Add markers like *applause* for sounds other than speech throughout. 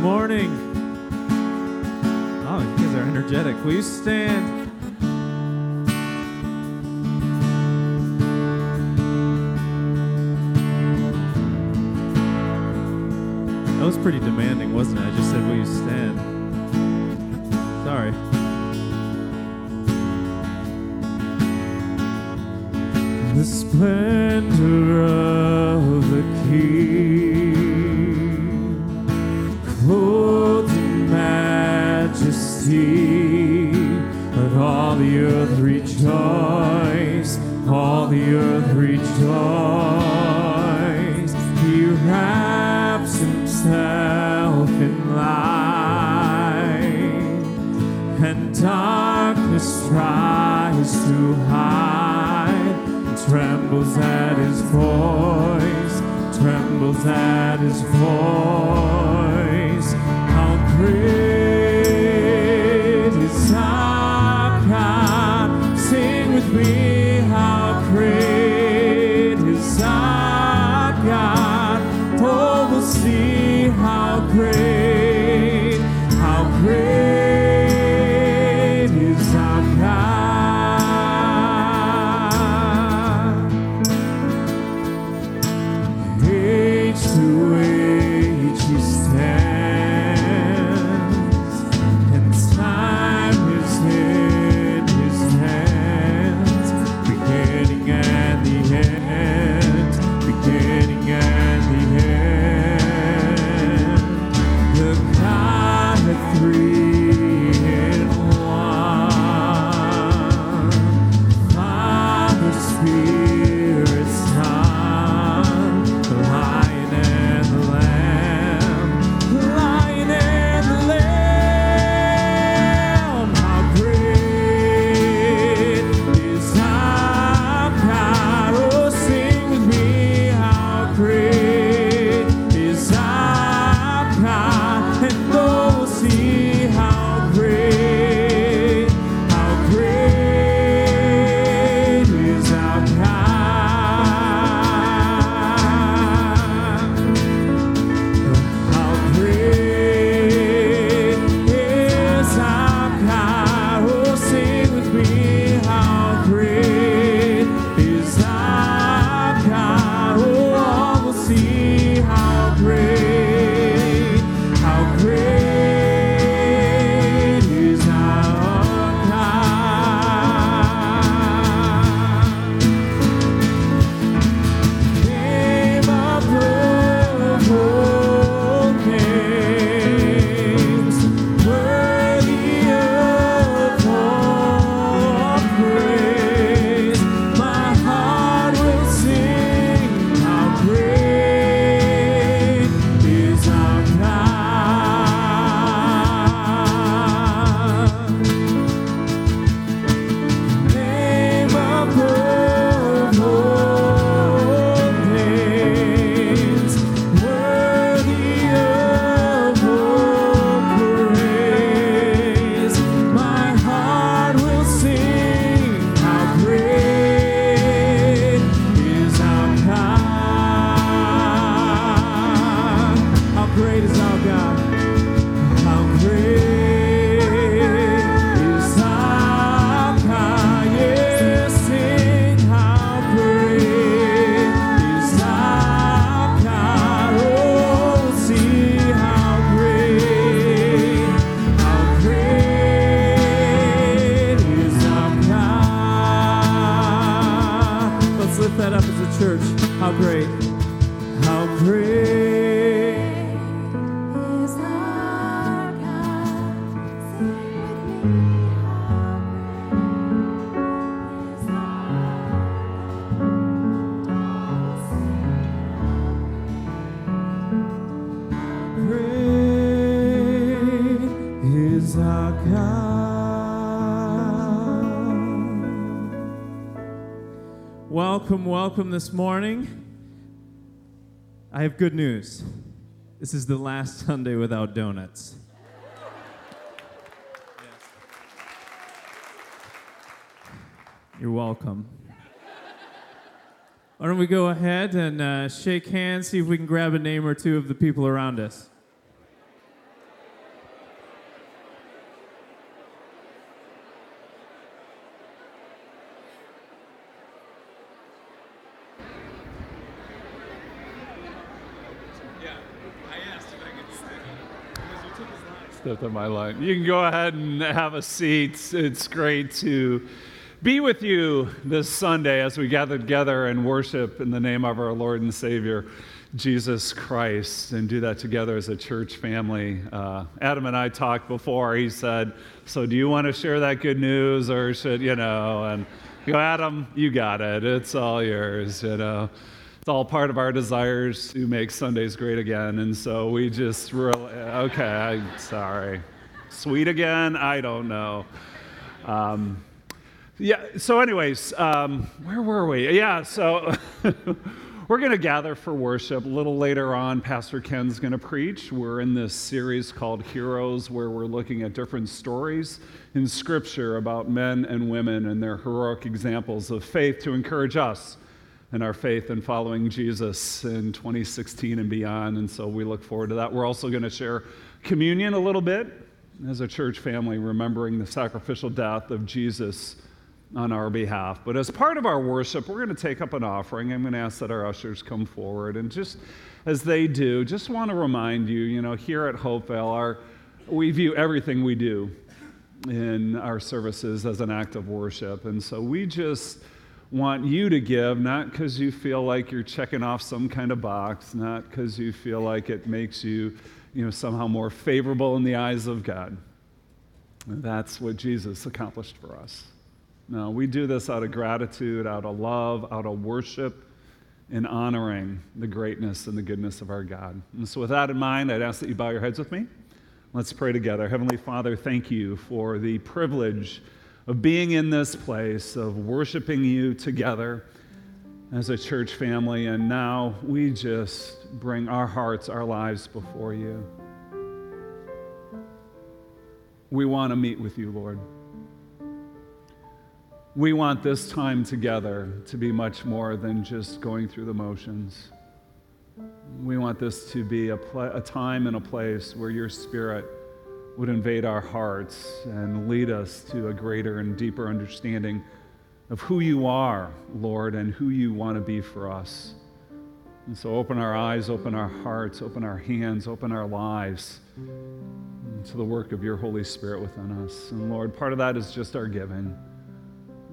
morning. Oh, you guys are energetic. Will you stand? That was pretty demanding, wasn't it? I just said, Will you stand? Sorry. welcome this morning. I have good news. This is the last Sunday without donuts. You're welcome. Why don't we go ahead and uh, shake hands, see if we can grab a name or two of the people around us. On my line. You can go ahead and have a seat. It's great to be with you this Sunday as we gather together and worship in the name of our Lord and Savior, Jesus Christ, and do that together as a church family. Uh, Adam and I talked before. He said, So, do you want to share that good news or should, you know? And go, Adam, you got it. It's all yours, you know it's all part of our desires to make Sundays great again. And so we just really, okay, I'm sorry. Sweet again? I don't know. Um, yeah, so, anyways, um, where were we? Yeah, so *laughs* we're going to gather for worship. A little later on, Pastor Ken's going to preach. We're in this series called Heroes, where we're looking at different stories in Scripture about men and women and their heroic examples of faith to encourage us and our faith in following Jesus in 2016 and beyond. And so we look forward to that. We're also going to share communion a little bit as a church family, remembering the sacrificial death of Jesus on our behalf. But as part of our worship, we're going to take up an offering. I'm going to ask that our ushers come forward. And just as they do, just want to remind you, you know, here at Hopevale, our, we view everything we do in our services as an act of worship. And so we just want you to give, not because you feel like you're checking off some kind of box, not because you feel like it makes you, you know, somehow more favorable in the eyes of God. That's what Jesus accomplished for us. No, we do this out of gratitude, out of love, out of worship, and honoring the greatness and the goodness of our God. And so, with that in mind, I'd ask that you bow your heads with me. Let's pray together. Heavenly Father, thank you for the privilege of being in this place, of worshiping you together as a church family. And now we just bring our hearts, our lives before you. We want to meet with you, Lord. We want this time together to be much more than just going through the motions. We want this to be a, pl- a time and a place where your spirit would invade our hearts and lead us to a greater and deeper understanding of who you are, Lord, and who you want to be for us. And so open our eyes, open our hearts, open our hands, open our lives to the work of your Holy Spirit within us. And Lord, part of that is just our giving.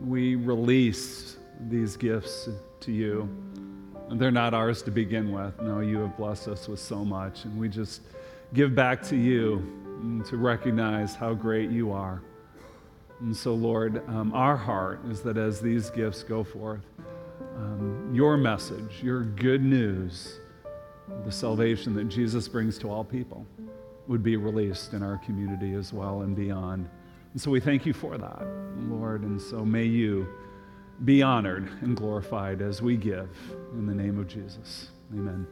We release these gifts to you. And they're not ours to begin with. No, you have blessed us with so much. And we just give back to you to recognize how great you are. And so, Lord, um, our heart is that as these gifts go forth, um, your message, your good news, the salvation that Jesus brings to all people, would be released in our community as well and beyond. And so we thank you for that, Lord. And so may you be honored and glorified as we give in the name of Jesus. Amen.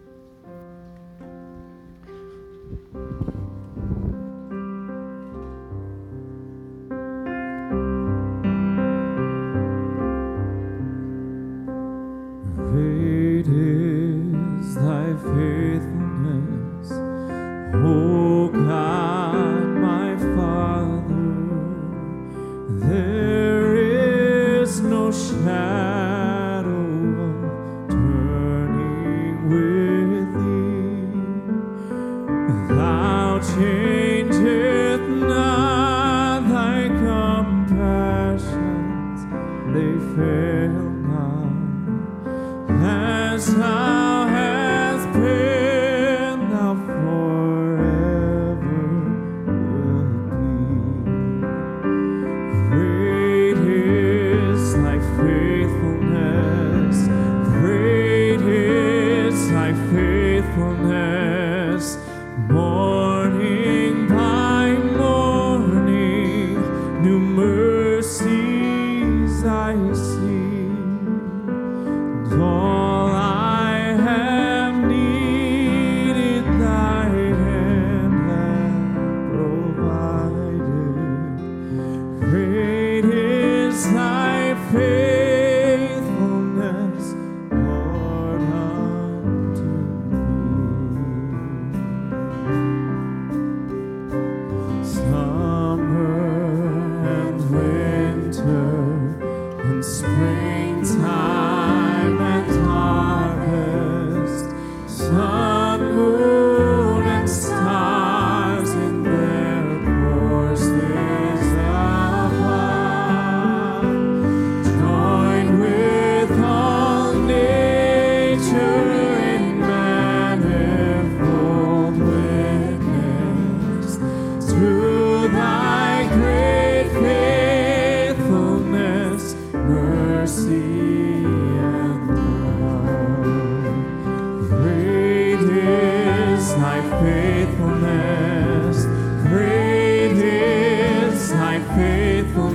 Is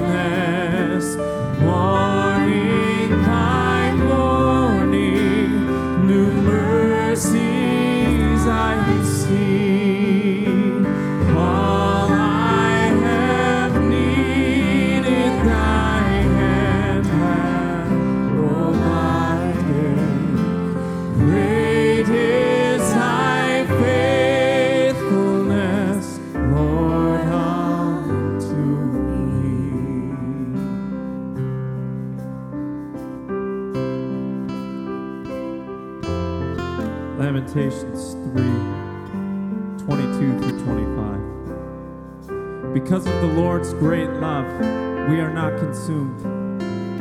consumed,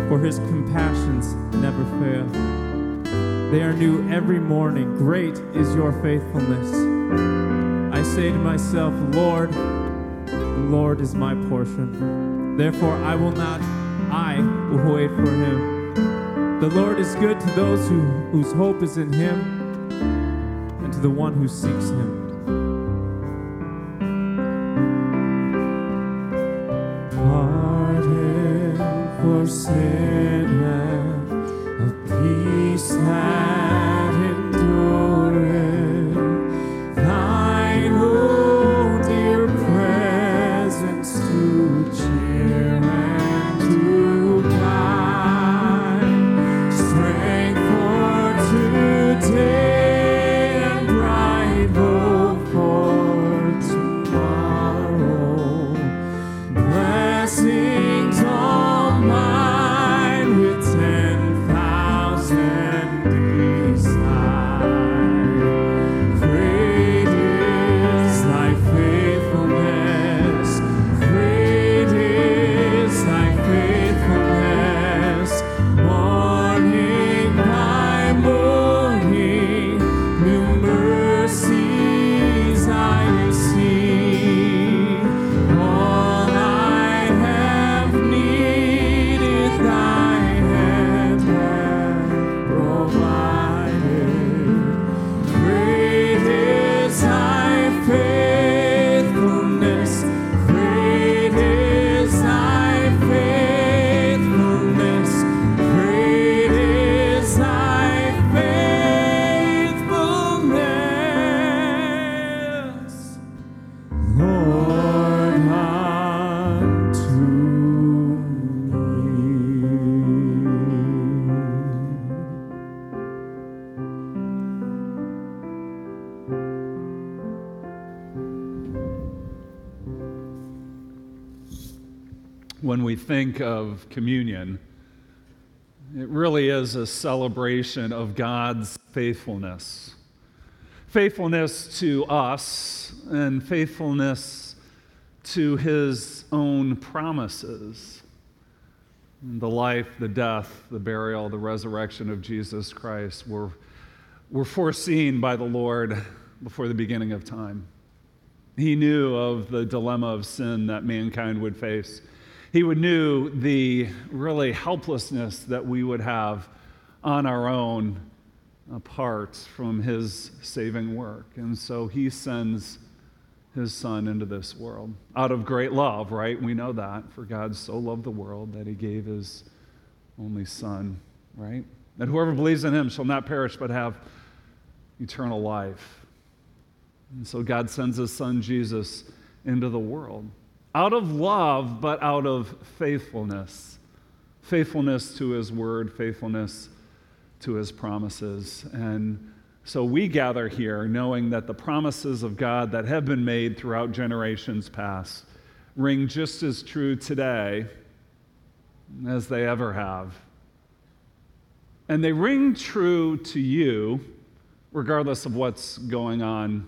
for his compassions never fail. They are new every morning. Great is your faithfulness. I say to myself, Lord, the Lord is my portion. Therefore, I will not, I will wait for him. The Lord is good to those who, whose hope is in him and to the one who seeks him. And a peace think of communion, it really is a celebration of God's faithfulness. Faithfulness to us and faithfulness to his own promises. The life, the death, the burial, the resurrection of Jesus Christ were, were foreseen by the Lord before the beginning of time. He knew of the dilemma of sin that mankind would face. He would knew the really helplessness that we would have on our own apart from his saving work. And so he sends his son into this world out of great love, right? We know that. For God so loved the world that he gave his only son, right? That whoever believes in him shall not perish but have eternal life. And so God sends his son Jesus into the world out of love, but out of faithfulness. Faithfulness to his word, faithfulness to his promises. And so we gather here knowing that the promises of God that have been made throughout generations past ring just as true today as they ever have. And they ring true to you regardless of what's going on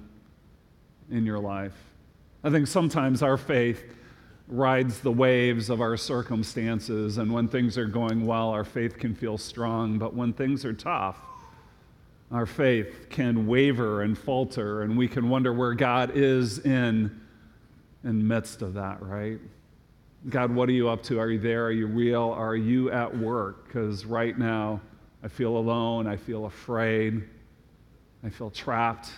in your life. I think sometimes our faith rides the waves of our circumstances, and when things are going well, our faith can feel strong. But when things are tough, our faith can waver and falter, and we can wonder where God is in in midst of that, right? God, what are you up to? Are you there? Are you real? Are you at work? Because right now, I feel alone. I feel afraid. I feel trapped.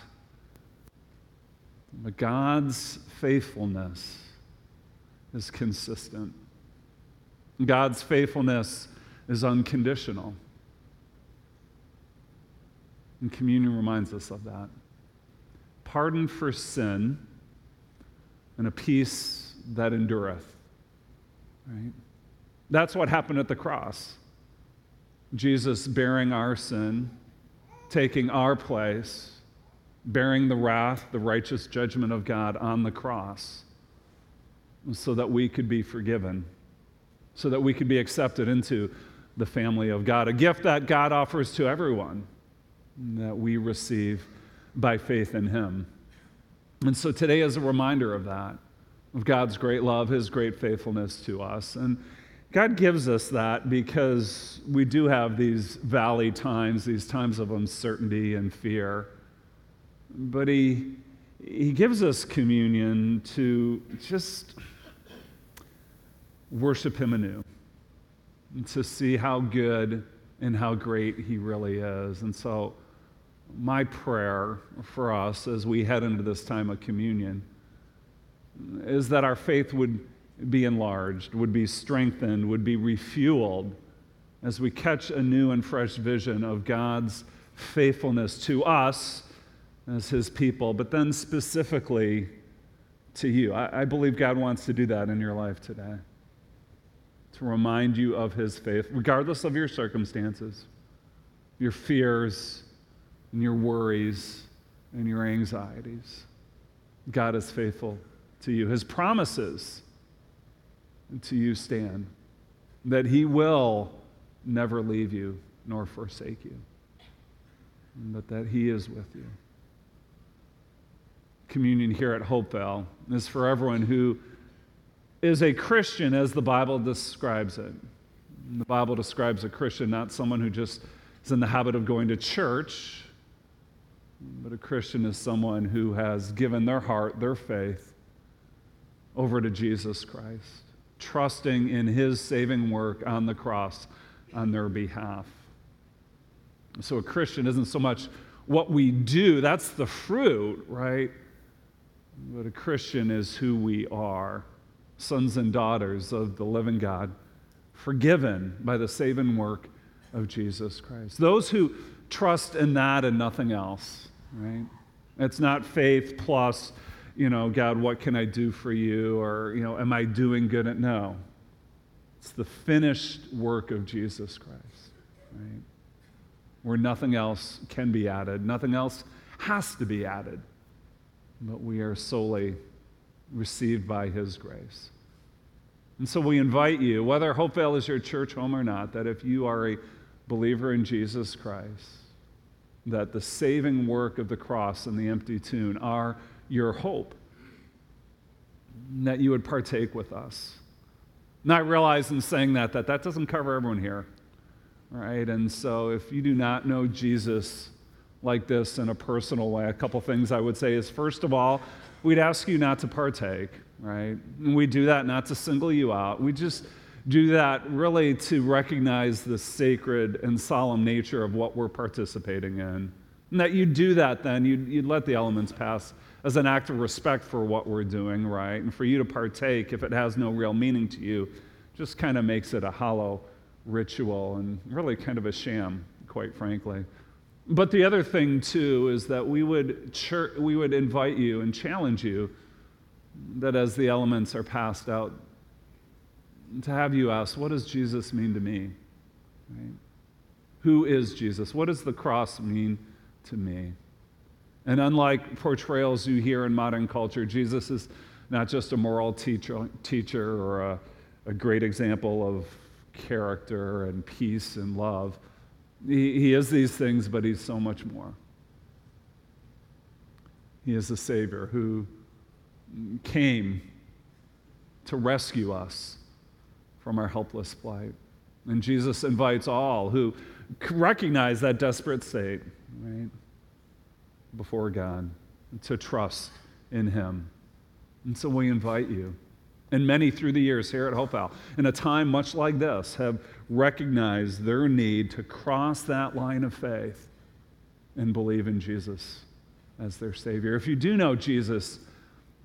But God's faithfulness is consistent. God's faithfulness is unconditional. And communion reminds us of that. Pardon for sin and a peace that endureth. Right? That's what happened at the cross. Jesus bearing our sin, taking our place, bearing the wrath, the righteous judgment of God on the cross, so that we could be forgiven, so that we could be accepted into the family of God. A gift that God offers to everyone that we receive by faith in Him. And so today is a reminder of that, of God's great love, His great faithfulness to us. And God gives us that because we do have these valley times, these times of uncertainty and fear. But He, he gives us communion to just worship Him anew, and to see how good and how great He really is. And so, my prayer for us as we head into this time of communion is that our faith would be enlarged, would be strengthened, would be refueled as we catch a new and fresh vision of God's faithfulness to us as His people, but then specifically to you. I, I believe God wants to do that in your life today, to remind you of His faith, regardless of your circumstances, your fears, and your worries and your anxieties. God is faithful to you. His promises to you stand that He will never leave you nor forsake you, but that He is with you. Communion here at Hopevale is for everyone who is a Christian as the Bible describes it. The Bible describes a Christian not someone who just is in the habit of going to church but a Christian is someone who has given their heart, their faith, over to Jesus Christ, trusting in his saving work on the cross on their behalf. So a Christian isn't so much what we do, that's the fruit, right? But a Christian is who we are sons and daughters of the living God, forgiven by the saving work of Jesus Christ. Those who trust in that and nothing else, right? It's not faith plus, you know, God, what can I do for you? Or, you know, am I doing good at no. It's the finished work of Jesus Christ, right? Where nothing else can be added, nothing else has to be added, but we are solely received by His grace. And so we invite you, whether Hopevale is your church home or not, that if you are a believer in Jesus Christ, that the saving work of the cross and the empty tomb are your hope, that you would partake with us. Not realizing saying that, that that doesn't cover everyone here, right? And so if you do not know Jesus like this in a personal way, a couple things I would say is first of all, we'd ask you not to partake, right? And we do that not to single you out. We just do that really to recognize the sacred and solemn nature of what we're participating in. And that you do that then, you'd, you'd let the elements pass as an act of respect for what we're doing, right? And for you to partake, if it has no real meaning to you, just kind of makes it a hollow ritual and really kind of a sham, quite frankly. But the other thing, too, is that we would, we would invite you and challenge you that as the elements are passed out, to have you ask, what does Jesus mean to me? Right? Who is Jesus? What does the cross mean to me? And unlike portrayals you hear in modern culture, Jesus is not just a moral teacher, teacher or a, a great example of character and peace and love. He, he is these things, but he's so much more. He is the Savior who came to rescue us from our helpless plight. And Jesus invites all who recognize that desperate state, right, before God to trust in Him. And so we invite you And many through the years here at Hopevale, in a time much like this, have recognized their need to cross that line of faith and believe in Jesus as their Savior. If you do know Jesus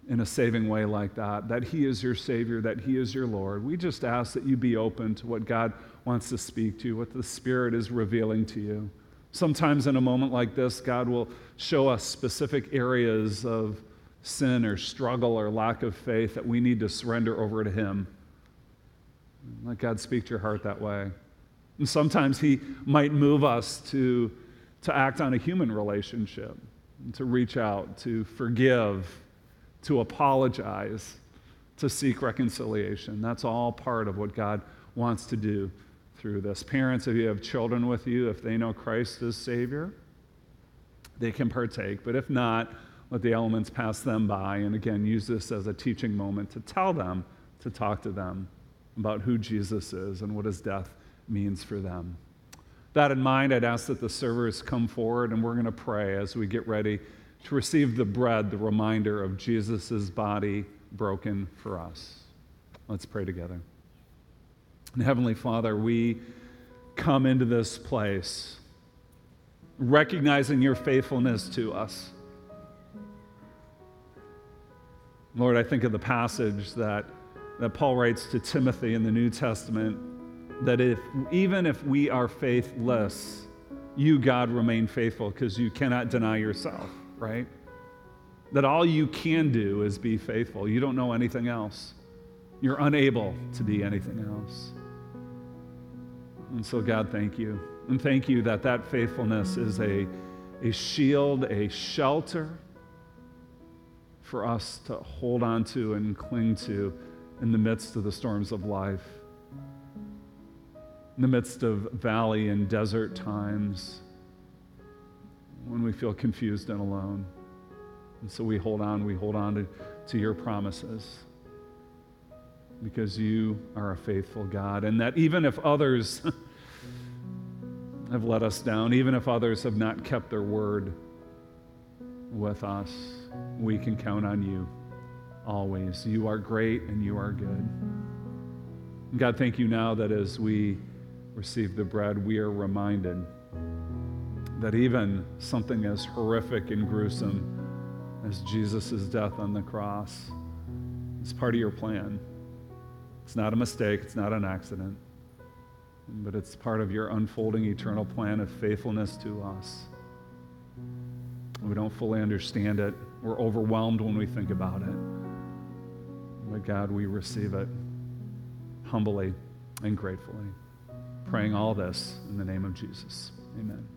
in a saving way like that, that He is your Savior, that He is your Lord, we just ask that you be open to what God wants to speak to you, what the Spirit is revealing to you. Sometimes in a moment like this, God will show us specific areas of sin or struggle or lack of faith that we need to surrender over to Him. Let God speak to your heart that way. And sometimes He might move us to, to act on a human relationship, to reach out, to forgive, to apologize, to seek reconciliation. That's all part of what God wants to do through this. Parents, if you have children with you, if they know Christ as Savior, they can partake. But if not, let the elements pass them by. And again, use this as a teaching moment to tell them, to talk to them about who Jesus is and what his death means for them. That in mind, I'd ask that the servers come forward and we're going to pray as we get ready to receive the bread, the reminder of Jesus' body broken for us. Let's pray together. And Heavenly Father, we come into this place recognizing your faithfulness to us. Lord, I think of the passage that, that Paul writes to Timothy in the New Testament that if even if we are faithless, you, God, remain faithful because you cannot deny yourself, right? That all you can do is be faithful. You don't know anything else. You're unable to be anything else. And so, God, thank you. And thank you that that faithfulness is a, a shield, a shelter for us to hold on to and cling to in the midst of the storms of life, in the midst of valley and desert times when we feel confused and alone. And so we hold on, we hold on to, to your promises because you are a faithful God. And that even if others *laughs* have let us down, even if others have not kept their word with us, we can count on you always. You are great and you are good. God, thank you now that as we receive the bread, we are reminded that even something as horrific and gruesome as Jesus' death on the cross is part of your plan. It's not a mistake, it's not an accident, but it's part of your unfolding eternal plan of faithfulness to us. We don't fully understand it. We're overwhelmed when we think about it. But God, we receive it humbly and gratefully. Praying all this in the name of Jesus. Amen.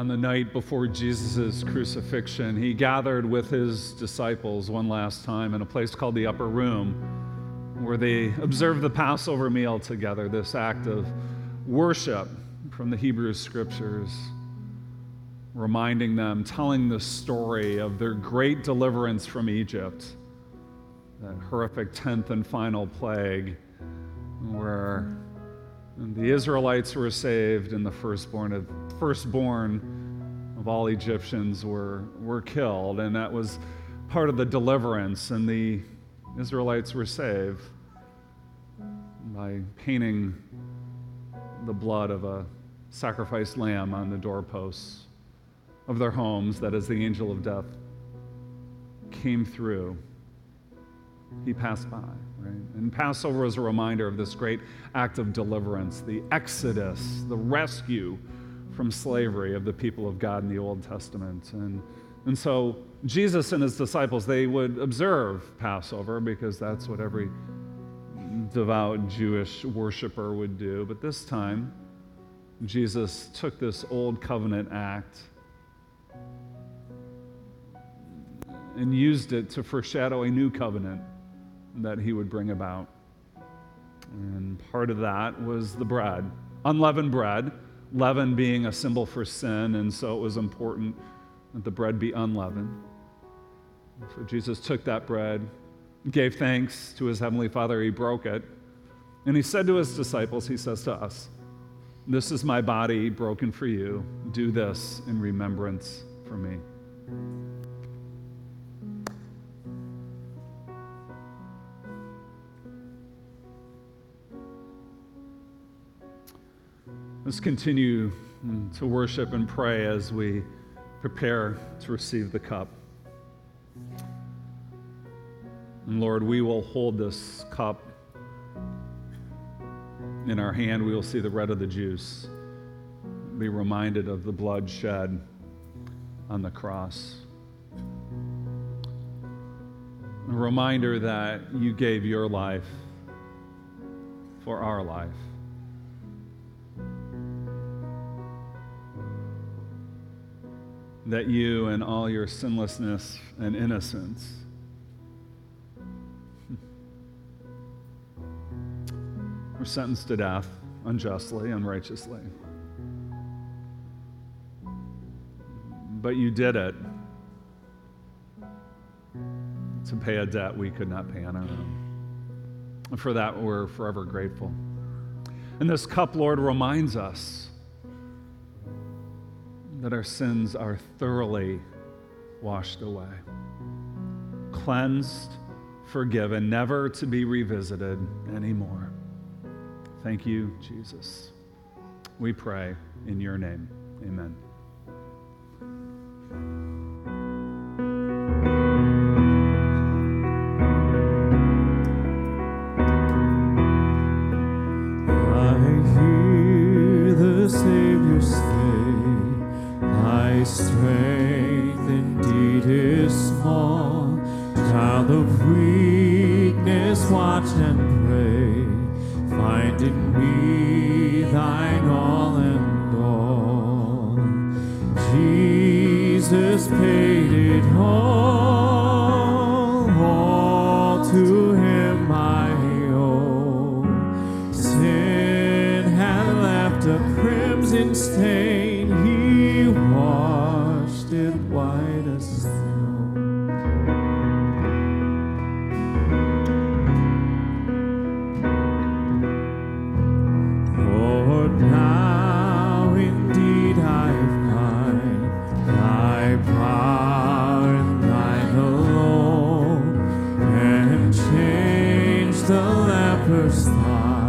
On the night before Jesus' crucifixion, he gathered with his disciples one last time in a place called the Upper Room, where they observed the Passover meal together, this act of worship from the Hebrew scriptures, reminding them, telling the story of their great deliverance from Egypt, that horrific 10th and final plague, where the Israelites were saved and the firstborn of, firstborn of all Egyptians were, were killed. And that was part of the deliverance. And the Israelites were saved by painting the blood of a sacrificed lamb on the doorposts of their homes, that as the angel of death came through, he passed by, right? And Passover is a reminder of this great act of deliverance, the exodus, the rescue from slavery of the people of God in the Old Testament. And, and so Jesus and his disciples, they would observe Passover because that's what every devout Jewish worshiper would do. But this time, Jesus took this old covenant act and used it to foreshadow a new covenant that he would bring about. And part of that was the bread, unleavened bread, leaven being a symbol for sin, and so it was important that the bread be unleavened. So Jesus took that bread, gave thanks to his heavenly Father, he broke it, and he said to his disciples, he says to us, This is my body broken for you. Do this in remembrance for me. Let's continue to worship and pray as we prepare to receive the cup. And Lord, we will hold this cup in our hand. We will see the red of the juice, be reminded of the blood shed on the cross. A reminder that you gave your life for our life. That you and all your sinlessness and innocence *laughs* were sentenced to death unjustly, unrighteously. But you did it to pay a debt we could not pay on our own. And for that, we're forever grateful. And this cup, Lord, reminds us that our sins are thoroughly washed away, cleansed, forgiven, never to be revisited anymore. Thank you, Jesus. We pray in your name. Amen. The leper's thoughts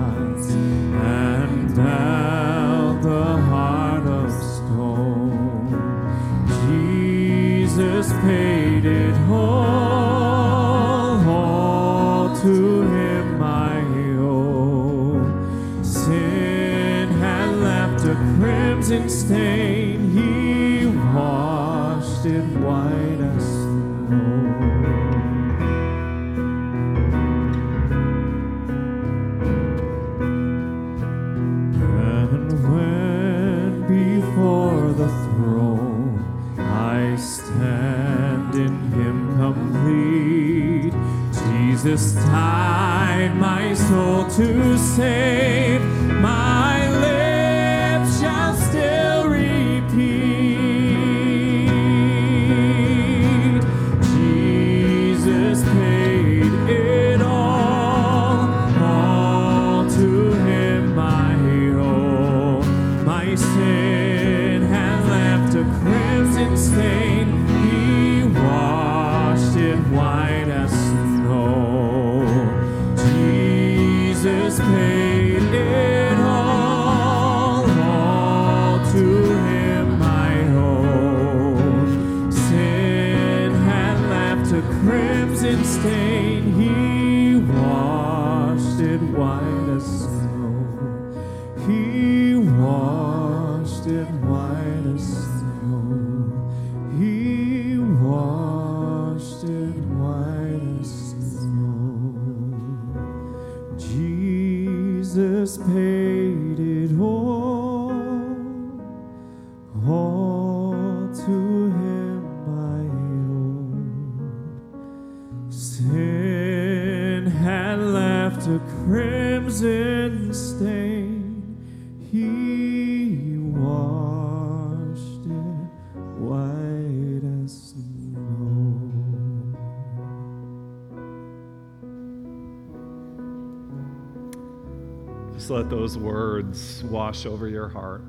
Just let those words wash over your heart.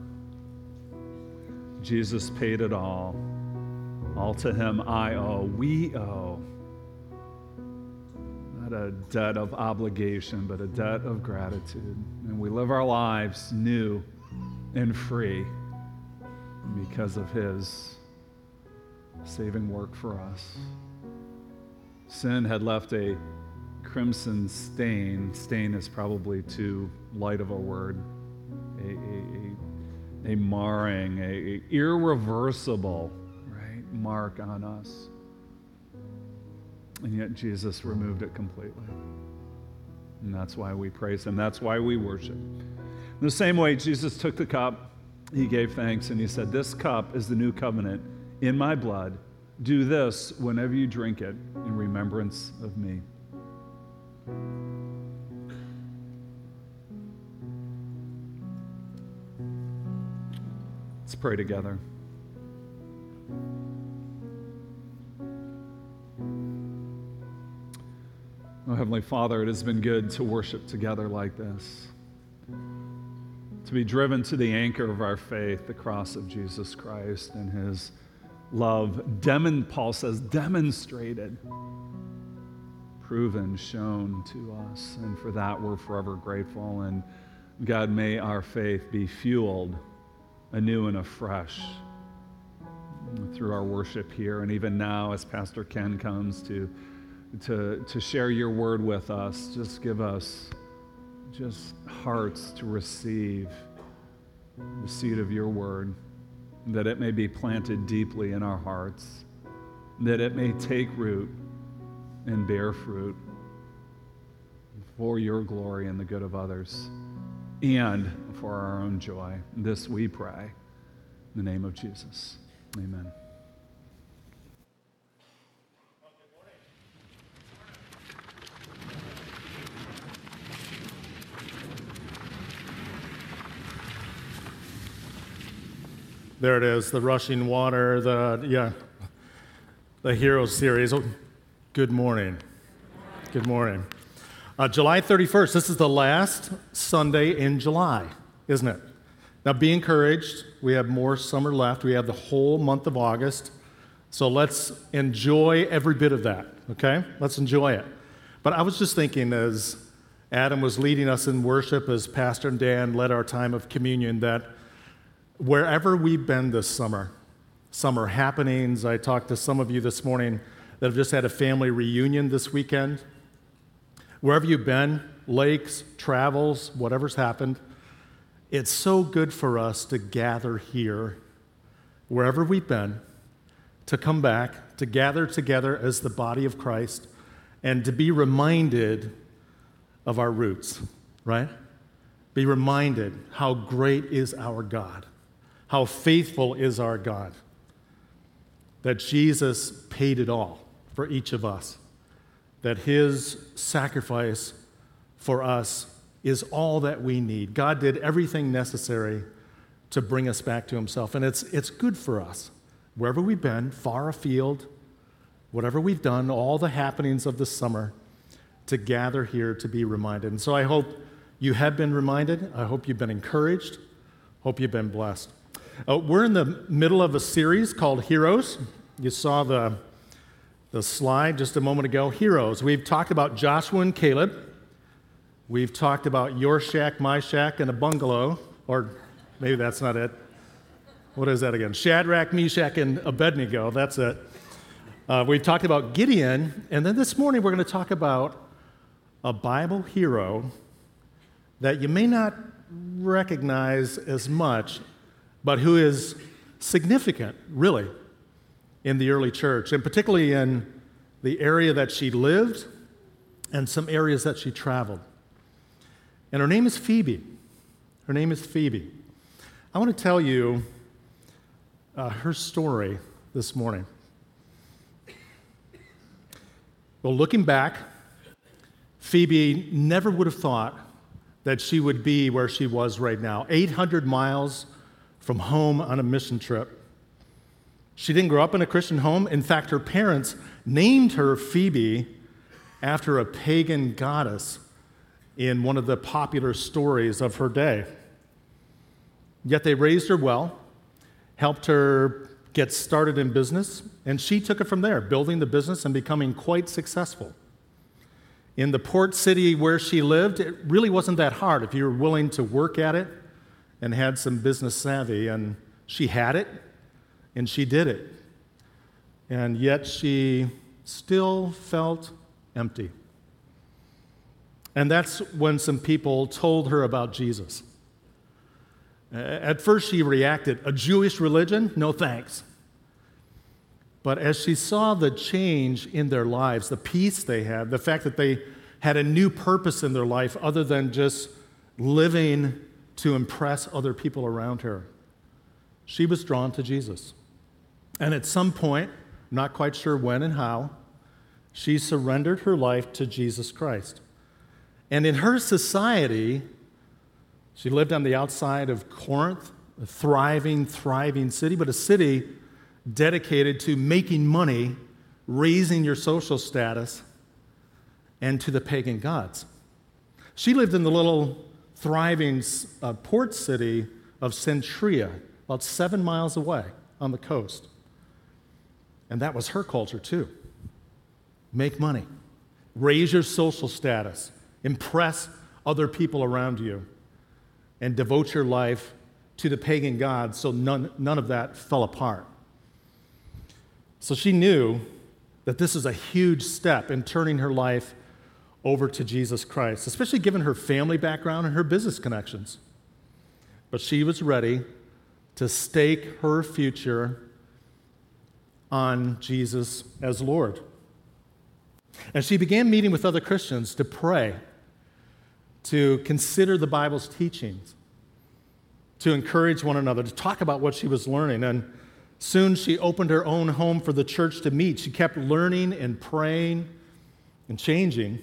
Jesus paid it all. All to him I owe. We owe. Not a debt of obligation, but a debt of gratitude. And we live our lives new and free because of his saving work for us. Sin had left a crimson stain. Stain is probably too light of a word. A, a, a, a marring, a, a irreversible right mark on us. And yet Jesus removed it completely. And that's why we praise him. That's why we worship. In the same way, Jesus took the cup, he gave thanks, and he said, This cup is the new covenant in my blood. Do this whenever you drink it in remembrance of me. Let's pray together. Oh, Heavenly Father, it has been good to worship together like this, to be driven to the anchor of our faith, the cross of Jesus Christ and his love. Demon, Paul says, demonstrated, proven, shown to us. And for that, we're forever grateful. And God, may our faith be fueled anew and afresh through our worship here. And even now, as Pastor Ken comes to, to, to share your word with us, just give us just hearts to receive the seed of your word, that it may be planted deeply in our hearts, that it may take root and bear fruit for your glory and the good of others, and for our own joy. This we pray in the name of Jesus. Amen. There it is, the rushing water, the yeah, the hero series. Oh, good morning. Good morning. Uh, July 31st. This is the last Sunday in July, isn't it? Now, be encouraged. We have more summer left. We have the whole month of August. So let's enjoy every bit of that, okay? Let's enjoy it. But I was just thinking as Adam was leading us in worship, as Pastor Dan led our time of communion, that wherever we've been this summer, summer happenings, I talked to some of you this morning that have just had a family reunion this weekend. Wherever you've been, lakes, travels, whatever's happened, it's so good for us to gather here, wherever we've been, to come back, to gather together as the body of Christ, and to be reminded of our roots, right? Be reminded how great is our God, how faithful is our God, that Jesus paid it all for each of us, that his sacrifice for us is all that we need. God did everything necessary to bring us back to Himself. And it's, it's good for us. Wherever we've been, far afield, whatever we've done, all the happenings of the summer, to gather here to be reminded. And so I hope you have been reminded. I hope you've been encouraged. Hope you've been blessed. Uh, we're in the middle of a series called Heroes. You saw the, the slide just a moment ago. Heroes. We've talked about Joshua and Caleb. We've talked about your shack, my shack, and a bungalow. Or maybe that's not it. What is that again? Shadrach, Meshach, and Abednego. That's it. Uh, we've talked about Gideon. And then this morning we're going to talk about a Bible hero that you may not recognize as much, but who is significant, really, in the early church, and particularly in the area that she lived and some areas that she traveled. And her name is Phoebe. Her name is Phoebe. I want to tell you uh, her story this morning. Well, looking back, Phoebe never would have thought that she would be where she was right now 800 miles from home on a mission trip. She didn't grow up in a Christian home. In fact, her parents named her Phoebe after a pagan goddess in one of the popular stories of her day. Yet they raised her well, helped her get started in business, and she took it from there, building the business and becoming quite successful. In the port city where she lived, it really wasn't that hard if you were willing to work at it and had some business savvy. And she had it, and she did it. And yet she still felt empty. And that's when some people told her about Jesus. At first, she reacted, A Jewish religion? No thanks. But as she saw the change in their lives, the peace they had, the fact that they had a new purpose in their life other than just living to impress other people around her, she was drawn to Jesus. And at some point, not quite sure when and how, she surrendered her life to Jesus Christ. And in her society, she lived on the outside of Corinth, a thriving, thriving city, but a city dedicated to making money, raising your social status, and to the pagan gods. She lived in the little thriving uh, port city of Cenchrea, about seven miles away on the coast. And that was her culture too. Make money, raise your social status, impress other people around you, and devote your life to the pagan gods so none, none of that fell apart. So she knew that this is a huge step in turning her life over to Jesus Christ, especially given her family background and her business connections. But she was ready to stake her future on Jesus as Lord. And she began meeting with other Christians to pray, to consider the Bible's teachings, to encourage one another, to talk about what she was learning. And Soon she opened her own home for the church to meet. She kept learning and praying and changing.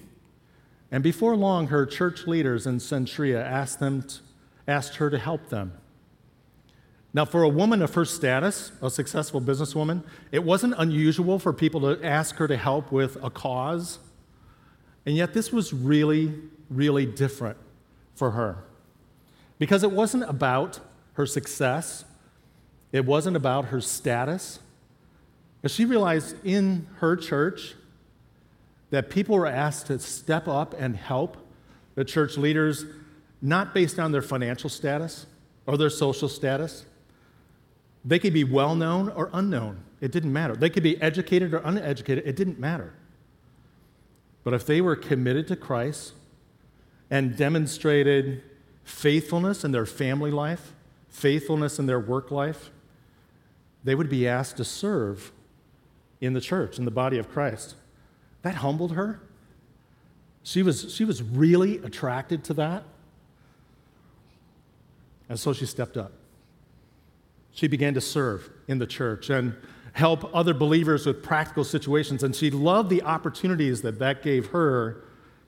And before long, her church leaders in Cenchrea asked, them to, asked her to help them. Now, for a woman of her status, a successful businesswoman, it wasn't unusual for people to ask her to help with a cause. And yet, this was really, really different for her. Because it wasn't about her success it wasn't about her status. But she realized in her church that people were asked to step up and help the church leaders, not based on their financial status or their social status. They could be well known or unknown. It didn't matter. They could be educated or uneducated. It didn't matter. But if they were committed to Christ and demonstrated faithfulness in their family life, faithfulness in their work life, they would be asked to serve in the church, in the body of Christ. That humbled her. She was, she was really attracted to that. And so she stepped up. She began to serve in the church and help other believers with practical situations. And she loved the opportunities that that gave her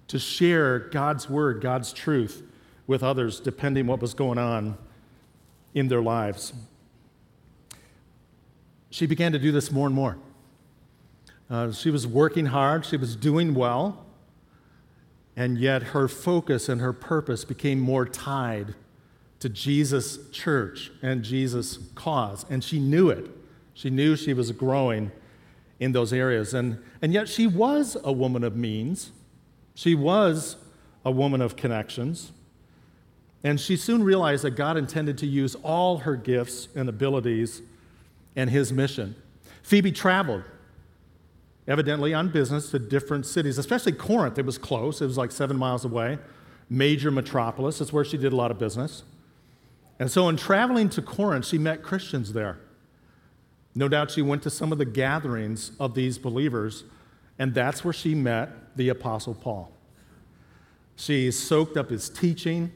to share God's word, God's truth with others, depending what was going on in their lives. She began to do this more and more. Uh, she was working hard, she was doing well, and yet her focus and her purpose became more tied to Jesus' church and Jesus' cause. And she knew it. She knew she was growing in those areas. And, and yet she was a woman of means, she was a woman of connections. And she soon realized that God intended to use all her gifts and abilities and his mission. Phoebe traveled, evidently on business, to different cities, especially Corinth. It was close, it was like seven miles away, major metropolis. It's where she did a lot of business. And so, in traveling to Corinth, she met Christians there. No doubt she went to some of the gatherings of these believers, and that's where she met the Apostle Paul. She soaked up his teaching,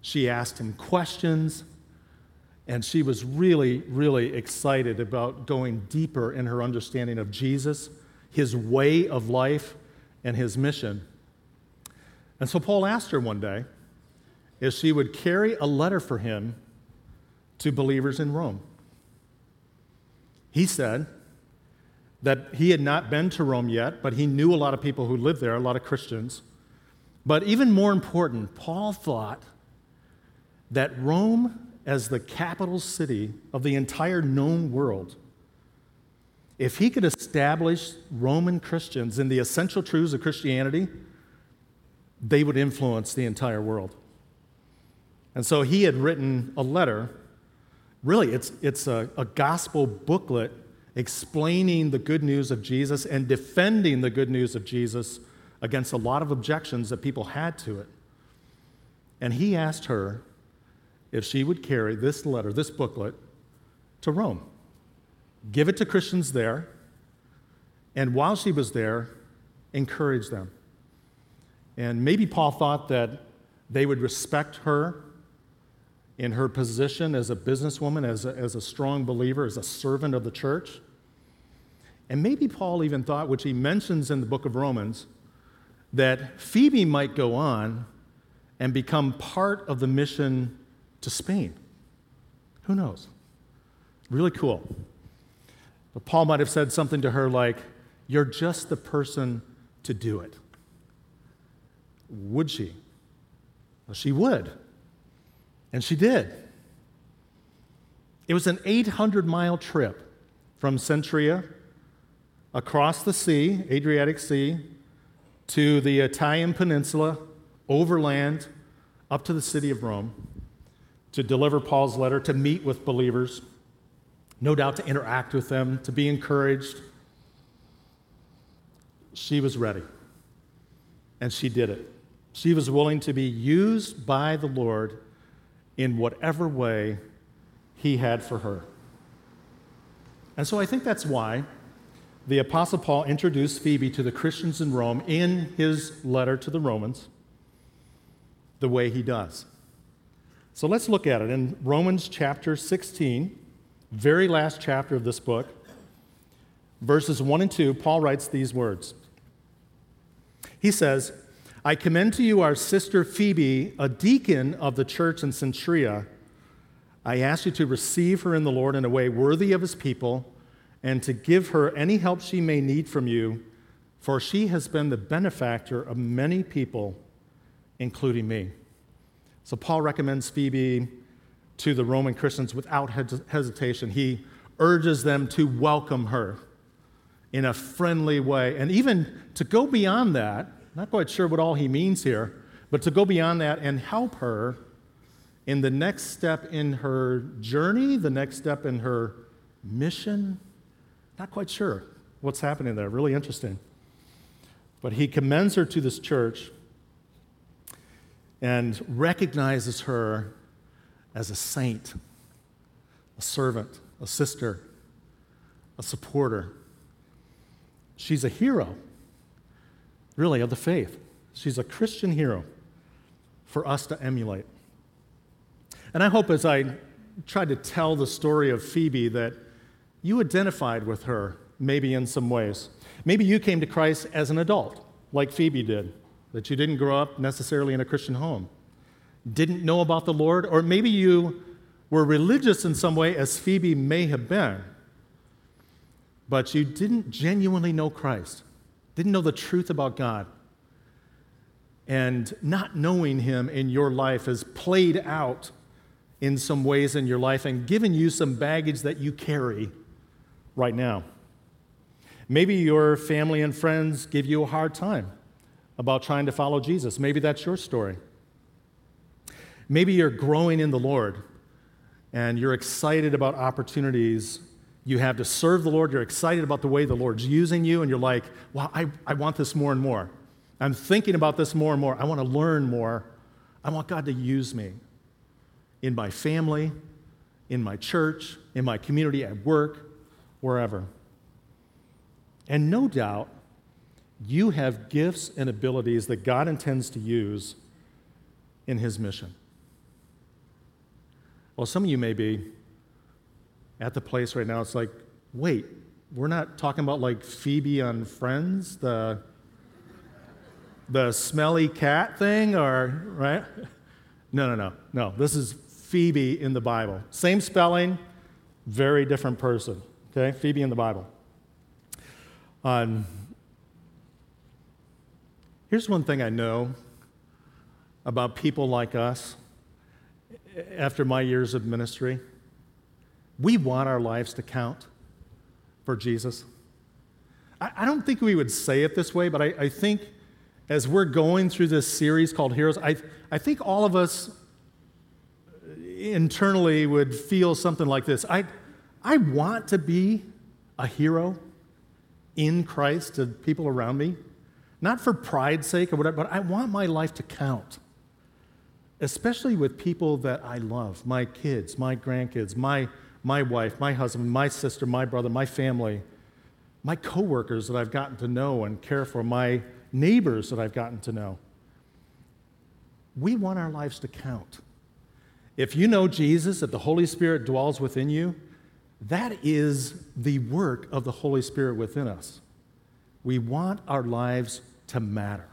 she asked him questions, and she was really, really excited about going deeper in her understanding of Jesus, his way of life, and his mission. And so Paul asked her one day if she would carry a letter for him to believers in Rome. He said that he had not been to Rome yet, but he knew a lot of people who lived there, a lot of Christians. But even more important, Paul thought that Rome, as the capital city of the entire known world, if he could establish Roman Christians in the essential truths of Christianity, they would influence the entire world. And so he had written a letter. Really, it's, it's a, a gospel booklet explaining the good news of Jesus and defending the good news of Jesus against a lot of objections that people had to it. And he asked her if she would carry this letter, this booklet, to Rome, give it to Christians there, and while she was there, encourage them. And maybe Paul thought that they would respect her in her position as a businesswoman, as a, as a strong believer, as a servant of the church. And maybe Paul even thought, which he mentions in the book of Romans, that Phoebe might go on and become part of the mission to Spain. Who knows? Really cool. But Paul might have said something to her like, You're just the person to do it. Would she? Well, she would. And she did. It was an 800 mile trip from Cenchrea across the sea, Adriatic Sea, to the Italian peninsula, overland, up to the city of Rome, to deliver Paul's letter, to meet with believers, no doubt to interact with them, to be encouraged. She was ready, and she did it. She was willing to be used by the Lord in whatever way He had for her. And so I think that's why the Apostle Paul introduced Phoebe to the Christians in Rome in his letter to the Romans the way he does. So let's look at it in Romans chapter 16, very last chapter of this book, verses 1 and 2. Paul writes these words He says, I commend to you our sister Phoebe, a deacon of the church in Cenchrea. I ask you to receive her in the Lord in a way worthy of his people and to give her any help she may need from you, for she has been the benefactor of many people, including me. So, Paul recommends Phoebe to the Roman Christians without hesitation. He urges them to welcome her in a friendly way, and even to go beyond that. Not quite sure what all he means here, but to go beyond that and help her in the next step in her journey, the next step in her mission, not quite sure what's happening there. Really interesting. But he commends her to this church and recognizes her as a saint, a servant, a sister, a supporter. She's a hero, really, of the faith. She's a Christian hero for us to emulate. And I hope as I try to tell the story of Phoebe that you identified with her, maybe in some ways. Maybe you came to Christ as an adult, like Phoebe did, that you didn't grow up necessarily in a Christian home, didn't know about the Lord, or maybe you were religious in some way, as Phoebe may have been, but you didn't genuinely know Christ, didn't know the truth about God. And not knowing Him in your life has played out in some ways in your life and given you some baggage that you carry right now. Maybe your family and friends give you a hard time about trying to follow Jesus. Maybe that's your story. Maybe you're growing in the Lord and you're excited about opportunities you have to serve the Lord. You're excited about the way the Lord's using you, and you're like, wow, I, I want this more and more. I'm thinking about this more and more. I want to learn more. I want God to use me in my family, in my church, in my community, at work, wherever. And no doubt, you have gifts and abilities that God intends to use in His mission. Well, some of you may be at the place right now, it's like, wait, we're not talking about like Phoebe on Friends, the, the smelly cat thing, or, right? No, no, no, no. This is Phoebe in the Bible. Same spelling, very different person, okay? Phoebe in the Bible. Um, here's one thing I know about people like us after my years of ministry we want our lives to count for Jesus. I, I don't think we would say it this way, but I, I, think as we're going through this series called Heroes, I, I think all of us internally would feel something like this I, I want to be a hero in Christ to people around me, not for pride's sake or whatever, but I want my life to count especially with people that I love my kids, my grandkids, my, my wife, my husband, my sister, my brother, my family, my coworkers that I've gotten to know and care for, my neighbors that I've gotten to know. We want our lives to count. If you know Jesus, if the Holy Spirit dwells within you, that is the work of the Holy Spirit within us. We want our lives to matter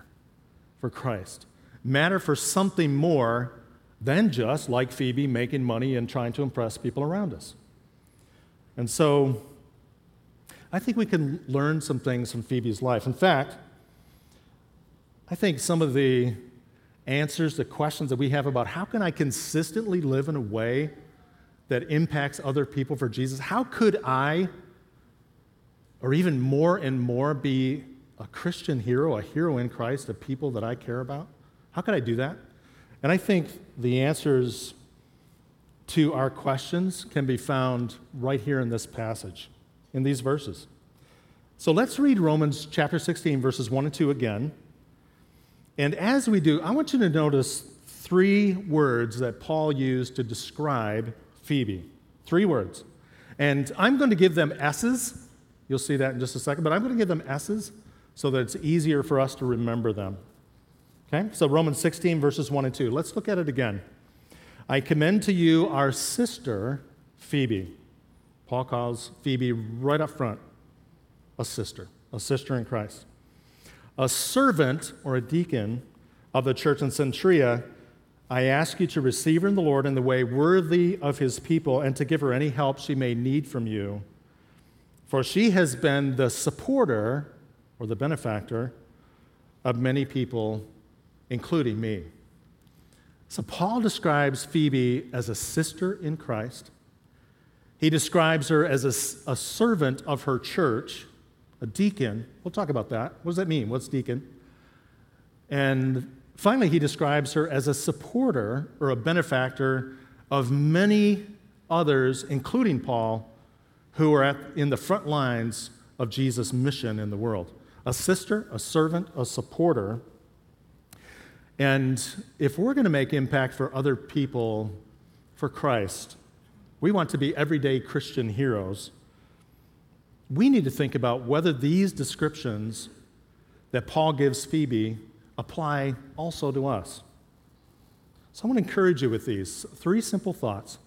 for Christ matter for something more than just, like Phoebe, making money and trying to impress people around us. And so I think we can learn some things from Phoebe's life. In fact, I think some of the answers to questions that we have about how can I consistently live in a way that impacts other people for Jesus, how could I, or even more and more, be a Christian hero, a hero in Christ of people that I care about? How could I do that? And I think the answers to our questions can be found right here in this passage, in these verses. So let's read Romans chapter 16, verses 1 and 2 again. And as we do, I want you to notice three words that Paul used to describe Phoebe. Three words. And I'm going to give them S's. You'll see that in just a second, but I'm going to give them S's so that it's easier for us to remember them. Okay, so Romans 16, verses 1 and 2. Let's look at it again. I commend to you our sister, Phoebe. Paul calls Phoebe right up front a sister, a sister in Christ. A servant or a deacon of the church in Cenchrea, I ask you to receive her in the Lord in the way worthy of his people and to give her any help she may need from you. For she has been the supporter or the benefactor of many people including me. So, Paul describes Phoebe as a sister in Christ. He describes her as a, a, servant of her church, a deacon. We'll talk about that. What does that mean? What's deacon? And finally, he describes her as a supporter or a benefactor of many others, including Paul, who are at, in the front lines of Jesus' mission in the world. A sister, a servant, a supporter and if we're going to make impact for other people for Christ, we want to be everyday Christian heroes. We need to think about whether these descriptions that Paul gives Phoebe apply also to us. So I want to encourage you with these three simple thoughts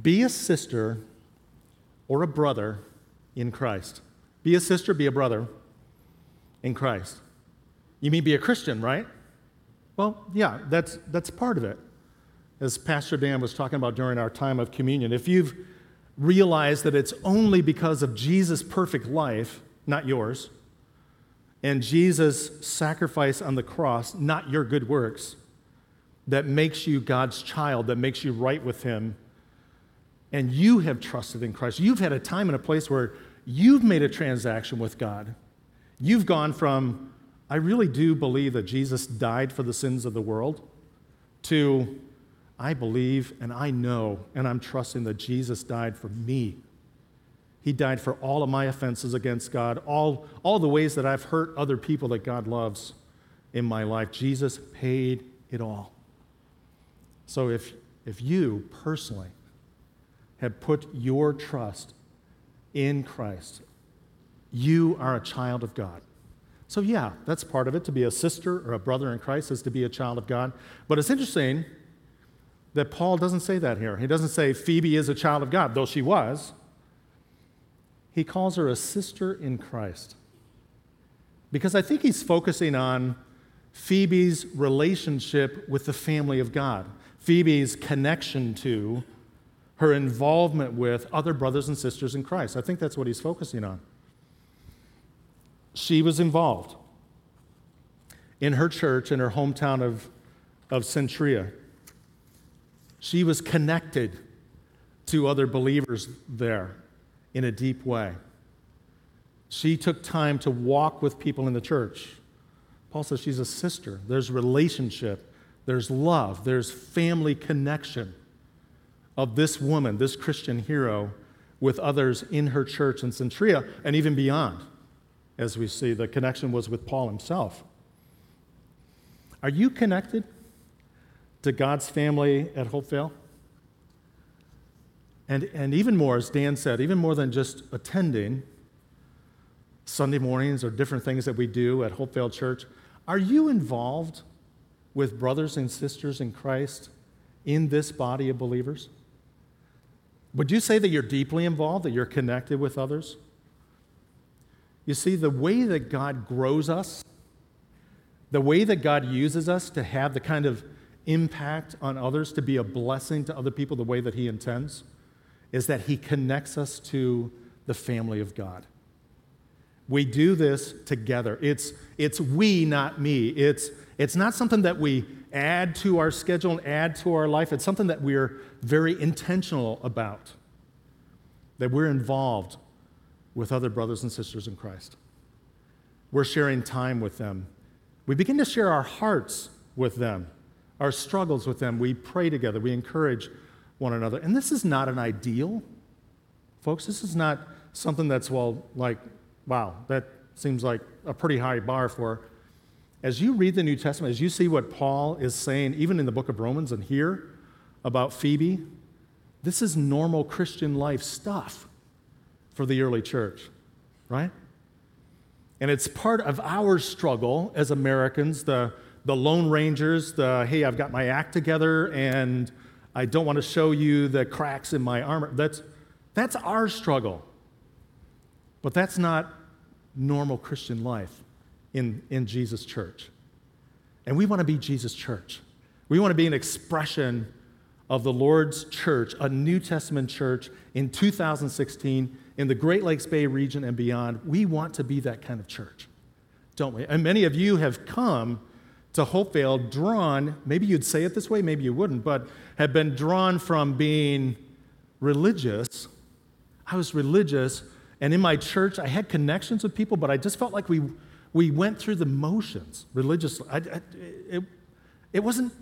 be a sister or a brother in Christ. Be a sister, be a brother in Christ. You mean be a Christian, right? Well, yeah, that's, that's part of it. As Pastor Dan was talking about during our time of communion, if you've realized that it's only because of Jesus' perfect life, not yours, and Jesus' sacrifice on the cross, not your good works, that makes you God's child, that makes you right with Him, and you have trusted in Christ, you've had a time and a place where you've made a transaction with God. You've gone from, I really do believe that Jesus died for the sins of the world, to, I believe and I know and I'm trusting that Jesus died for me. He died for all of my offenses against God, all, all the ways that I've hurt other people that God loves in my life. Jesus paid it all. So if, if you personally have put your trust in Christ, you are a child of God. So, yeah, that's part of it. To be a sister or a brother in Christ is to be a child of God. But it's interesting that Paul doesn't say that here. He doesn't say Phoebe is a child of God, though she was. He calls her a sister in Christ. Because I think he's focusing on Phoebe's relationship with the family of God, Phoebe's connection to, her involvement with other brothers and sisters in Christ. I think that's what he's focusing on. She was involved in her church in her hometown of, of Cenchrea. She was connected to other believers there in a deep way. She took time to walk with people in the church. Paul says she's a sister. There's relationship, there's love, there's family connection of this woman, this Christian hero, with others in her church in Cenchrea and even beyond. As we see, the connection was with Paul himself. Are you connected to God's family at Hopevale? And, and even more, as Dan said, even more than just attending Sunday mornings or different things that we do at Hopevale Church, are you involved with brothers and sisters in Christ in this body of believers? Would you say that you're deeply involved, that you're connected with others? You see, the way that God grows us, the way that God uses us to have the kind of impact on others, to be a blessing to other people the way that He intends, is that He connects us to the family of God. We do this together. It's, it's we, not me. It's, it's not something that we add to our schedule and add to our life. It's something that we're very intentional about, that we're involved with other brothers and sisters in Christ. We're sharing time with them. We begin to share our hearts with them, our struggles with them. We pray together, we encourage one another. And this is not an ideal, folks. This is not something that's, well, like, wow, that seems like a pretty high bar for. As you read the New Testament, as you see what Paul is saying, even in the book of Romans and here about Phoebe, this is normal Christian life stuff for the early church, right? And it's part of our struggle as Americans, the, the Lone Rangers, the hey, I've got my act together and I don't want to show you the cracks in my armor. That's, that's our struggle. But that's not normal Christian life in, in Jesus' church. And we want to be Jesus' church. We want to be an expression of the Lord's church, a New Testament church in 2016 in the Great Lakes Bay region and beyond. We want to be that kind of church, don't we? And many of you have come to Hopevale drawn, maybe you'd say it this way, maybe you wouldn't, but have been drawn from being religious. I was religious, and in my church, I had connections with people, but I just felt like we, we went through the motions religiously. I, I, it, it wasn't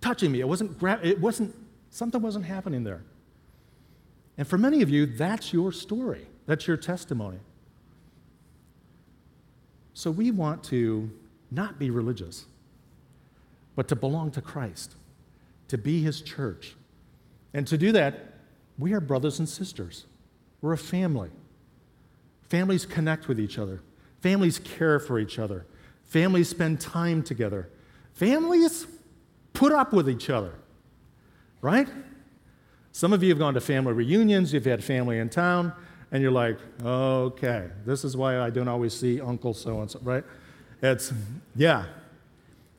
touching me. It wasn't, gra- it wasn't, something wasn't happening there. And for many of you, that's your story. That's your testimony. So we want to not be religious, but to belong to Christ, to be his church. And to do that, we are brothers and sisters. We're a family. Families connect with each other, families care for each other, families spend time together, families put up with each other, right? Some of you have gone to family reunions, you've had family in town, and you're like, okay, this is why I don't always see Uncle so and so, right? It's, yeah.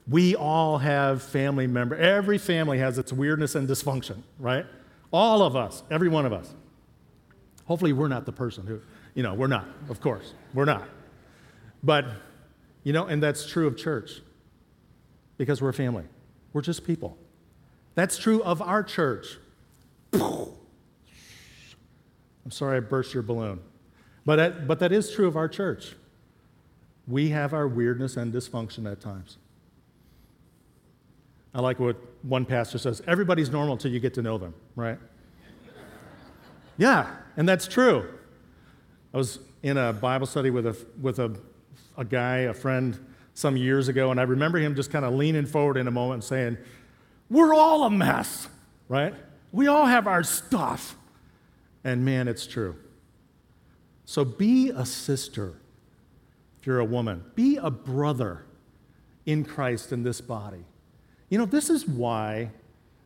We all have family member. Every family has its weirdness and dysfunction, right? All of us, every one of us. Hopefully, we're not the person who, you know, we're not, of course, we're not. But, you know, and that's true of church because we're a family. We're just people. That's true of our church. I'm sorry I burst your balloon. But that, but that is true of our church. We have our weirdness and dysfunction at times. I like what one pastor says everybody's normal until you get to know them, right? yeah, and that's true. I was in a Bible study with a, with a, a guy, a friend, some years ago, and I remember him just kind of leaning forward in a moment saying, We're all a mess, right? We all have our stuff. And man, it's true. So be a sister if you're a woman, be a brother in Christ in this body. You know, this is why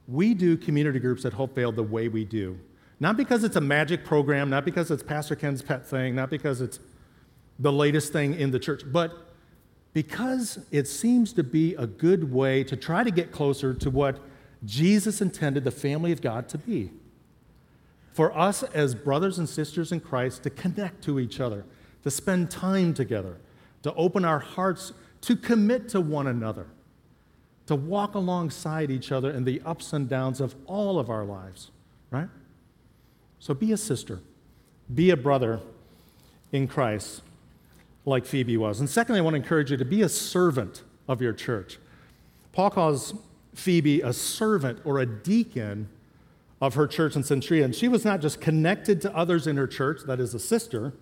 we do community groups at Hopevale the way we do. Not because it's a magic program, not because it's Pastor Ken's pet thing, not because it's the latest thing in the church, but because it seems to be a good way to try to get closer to what Jesus intended the family of God to be. For us as brothers and sisters in Christ to connect to each other, to spend time together, to open our hearts, to commit to one another, to walk alongside each other in the ups and downs of all of our lives, right? So be a sister, be a brother in Christ like Phoebe was. And secondly, I want to encourage you to be a servant of your church. Paul calls Phoebe a servant or a deacon of her church in Cenchrea. And she was not just connected to others in her church, that is, a sister,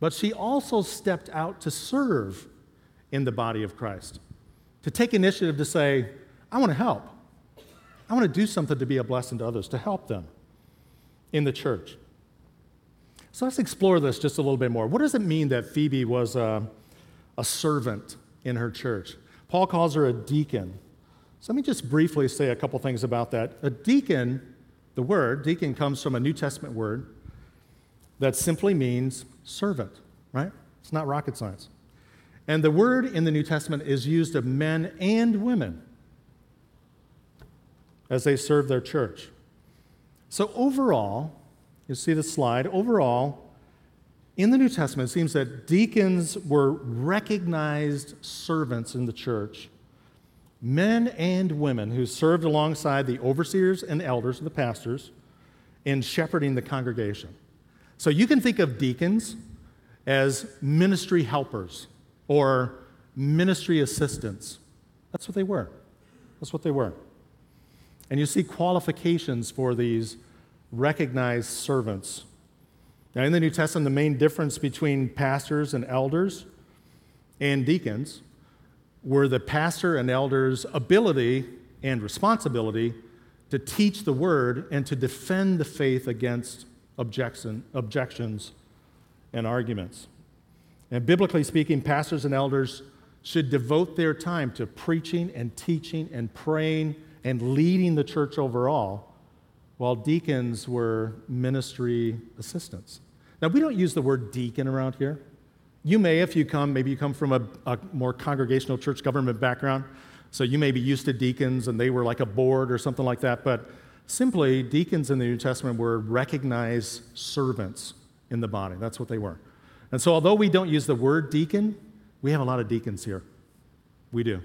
but she also stepped out to serve in the body of Christ, to take initiative to say, I want to help. I want to do something to be a blessing to others, to help them in the church. So let's explore this just a little bit more. What does it mean that Phoebe was a, a servant in her church? Paul calls her a deacon. So let me just briefly say a couple things about that. A deacon, the word, deacon comes from a New Testament word that simply means servant, right? It's not rocket science. And the word in the New Testament is used of men and women as they serve their church. So, overall, you see the slide, overall, in the New Testament, it seems that deacons were recognized servants in the church, men and women who served alongside the overseers and elders, the pastors, in shepherding the congregation. So you can think of deacons as ministry helpers or ministry assistants. That's what they were. That's what they were. And you see qualifications for these recognized servants. Now, in the New Testament, the main difference between pastors and elders and deacons were the pastor and elder's ability and responsibility to teach the word and to defend the faith against objection, objections and arguments. And biblically speaking, pastors and elders should devote their time to preaching and teaching and praying and leading the church overall, while deacons were ministry assistants. Now, we don't use the word deacon around here. You may, if you come, maybe you come from a, a more congregational church government background, so you may be used to deacons and they were like a board or something like that, but simply, deacons in the New Testament were recognized servants in the body. That's what they were. And so, although we don't use the word deacon, we have a lot of deacons here. We do.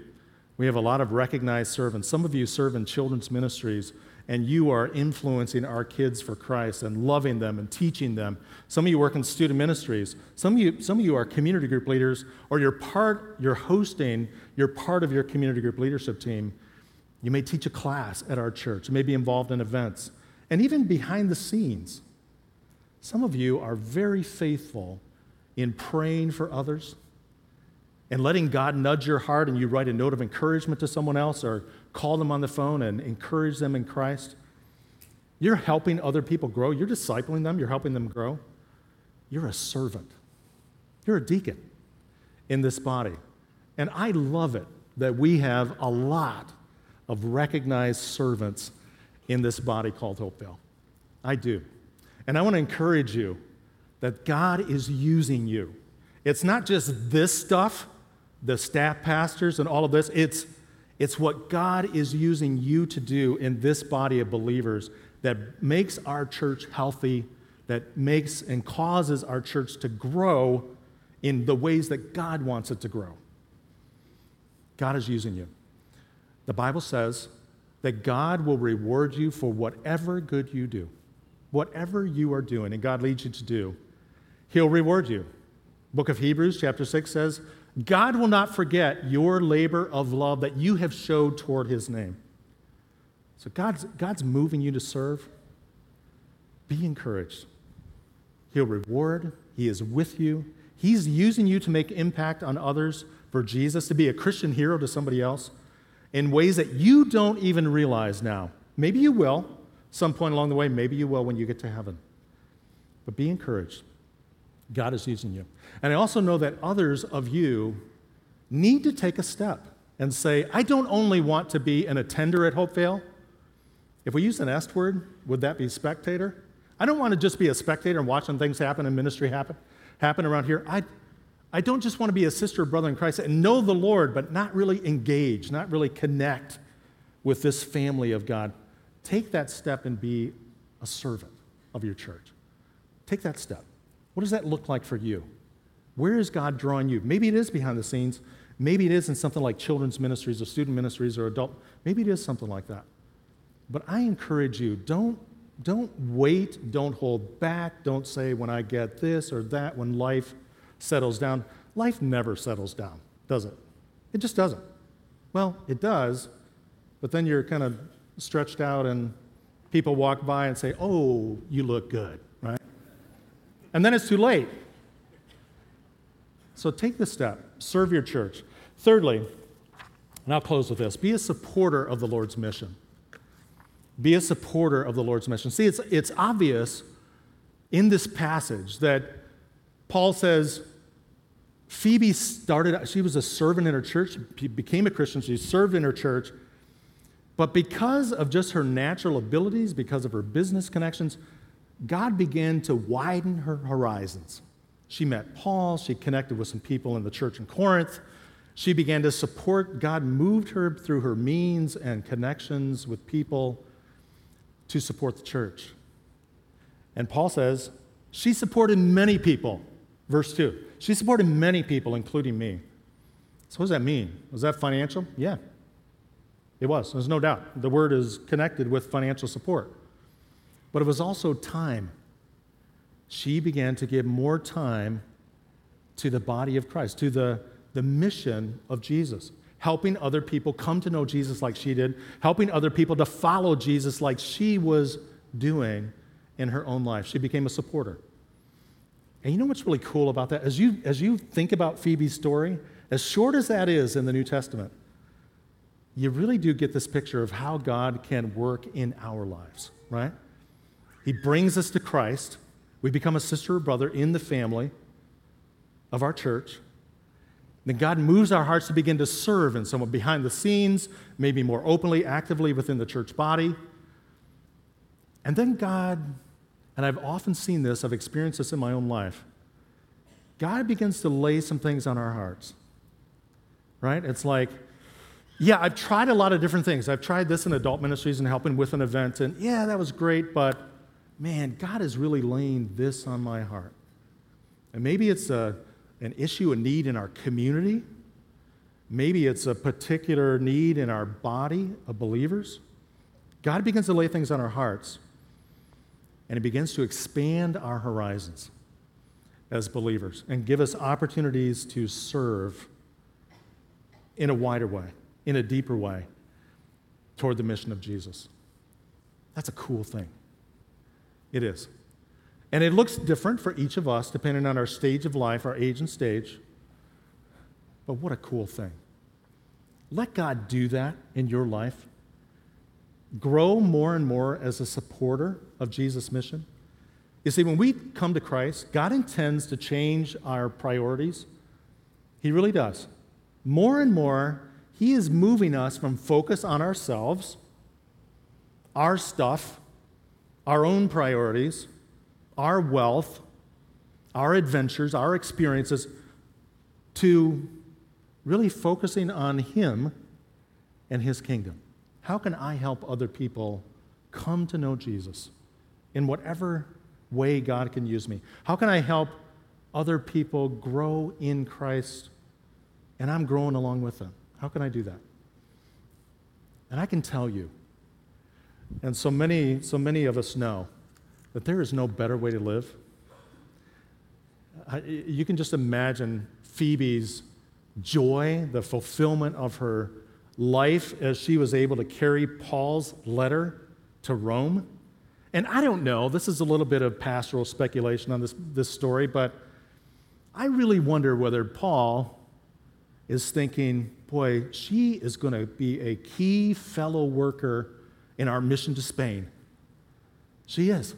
We have a lot of recognized servants. Some of you serve in children's ministries, and you are influencing our kids for Christ and loving them and teaching them. Some of you work in student ministries. Some of you, some of you are community group leaders, or you're part, you're hosting, you're part of your community group leadership team. You may teach a class at our church, you may be involved in events, and even behind the scenes. Some of you are very faithful in praying for others and letting God nudge your heart and you write a note of encouragement to someone else or call them on the phone and encourage them in Christ. You're helping other people grow. You're discipling them. You're helping them grow. You're a servant. You're a deacon in this body. And I love it that we have a lot of recognized servants in this body called Hopevale. I do. And I want to encourage you that God is using you. It's not just this stuff the staff pastors and all of this. It's, it's what God is using you to do in this body of believers that makes our church healthy, that makes and causes our church to grow in the ways that God wants it to grow. God is using you. The Bible says that God will reward you for whatever good you do. Whatever you are doing and God leads you to do, He'll reward you. Book of Hebrews, chapter 6 says, God will not forget your labor of love that you have showed toward His name. So God's, God's moving you to serve. Be encouraged. He'll reward, He is with you. He's using you to make impact on others for Jesus, to be a Christian hero to somebody else in ways that you don't even realize now. Maybe you will some point along the way, maybe you will when you get to heaven. But be encouraged. God is using you. And I also know that others of you need to take a step and say, I don't only want to be an attender at Hopevale. If we use an S word, would that be spectator? I don't want to just be a spectator and watching things happen and ministry happen, happen around here. I, I don't just want to be a sister or brother in Christ and know the Lord, but not really engage, not really connect with this family of God. Take that step and be a servant of your church. Take that step. What does that look like for you? Where is God drawing you? Maybe it is behind the scenes. Maybe it is in something like children's ministries or student ministries or adult. Maybe it is something like that. But I encourage you don't, don't wait, don't hold back, don't say when I get this or that, when life settles down. Life never settles down, does it? It just doesn't. Well, it does, but then you're kind of stretched out and people walk by and say, Oh, you look good? And then it's too late. So take the step, serve your church. Thirdly, and I'll close with this be a supporter of the Lord's mission. Be a supporter of the Lord's mission. See, it's, it's obvious in this passage that Paul says, Phoebe started, she was a servant in her church, she became a Christian, she served in her church. But because of just her natural abilities, because of her business connections, God began to widen her horizons. She met Paul, she connected with some people in the church in Corinth. She began to support, God moved her through her means and connections with people to support the church. And Paul says, she supported many people. Verse 2. She supported many people, including me. So, what does that mean? Was that financial? Yeah, it was. There's no doubt. The word is connected with financial support. But it was also time. She began to give more time to the body of Christ, to the, the mission of Jesus, helping other people come to know Jesus like she did, helping other people to follow Jesus like she was doing in her own life. She became a supporter. And you know what's really cool about that? As you, as you think about Phoebe's story, as short as that is in the New Testament, you really do get this picture of how God can work in our lives, right? He brings us to Christ. We become a sister or brother in the family of our church. Then God moves our hearts to begin to serve in someone behind the scenes, maybe more openly, actively within the church body. And then God, and I've often seen this, I've experienced this in my own life, God begins to lay some things on our hearts. Right? It's like, yeah, I've tried a lot of different things. I've tried this in adult ministries and helping with an event, and yeah, that was great, but man, God is really laying this on my heart. And maybe it's a, an issue, a need in our community. Maybe it's a particular need in our body of believers. God begins to lay things on our hearts, and He begins to expand our horizons as believers and give us opportunities to serve in a wider way, in a deeper way, toward the mission of Jesus. That's a cool thing. It is. And it looks different for each of us depending on our stage of life, our age and stage. But what a cool thing. Let God do that in your life. Grow more and more as a supporter of Jesus' mission. You see, when we come to Christ, God intends to change our priorities. He really does. More and more, He is moving us from focus on ourselves, our stuff, our own priorities, our wealth, our adventures, our experiences, to really focusing on Him and His kingdom. How can I help other people come to know Jesus in whatever way God can use me? How can I help other people grow in Christ and I'm growing along with them? How can I do that? And I can tell you, and so many, so many of us know that there is no better way to live. You can just imagine Phoebe's joy, the fulfillment of her life as she was able to carry Paul's letter to Rome. And I don't know, this is a little bit of pastoral speculation on this, this story, but I really wonder whether Paul is thinking, boy, she is going to be a key fellow worker in our mission to Spain. She is.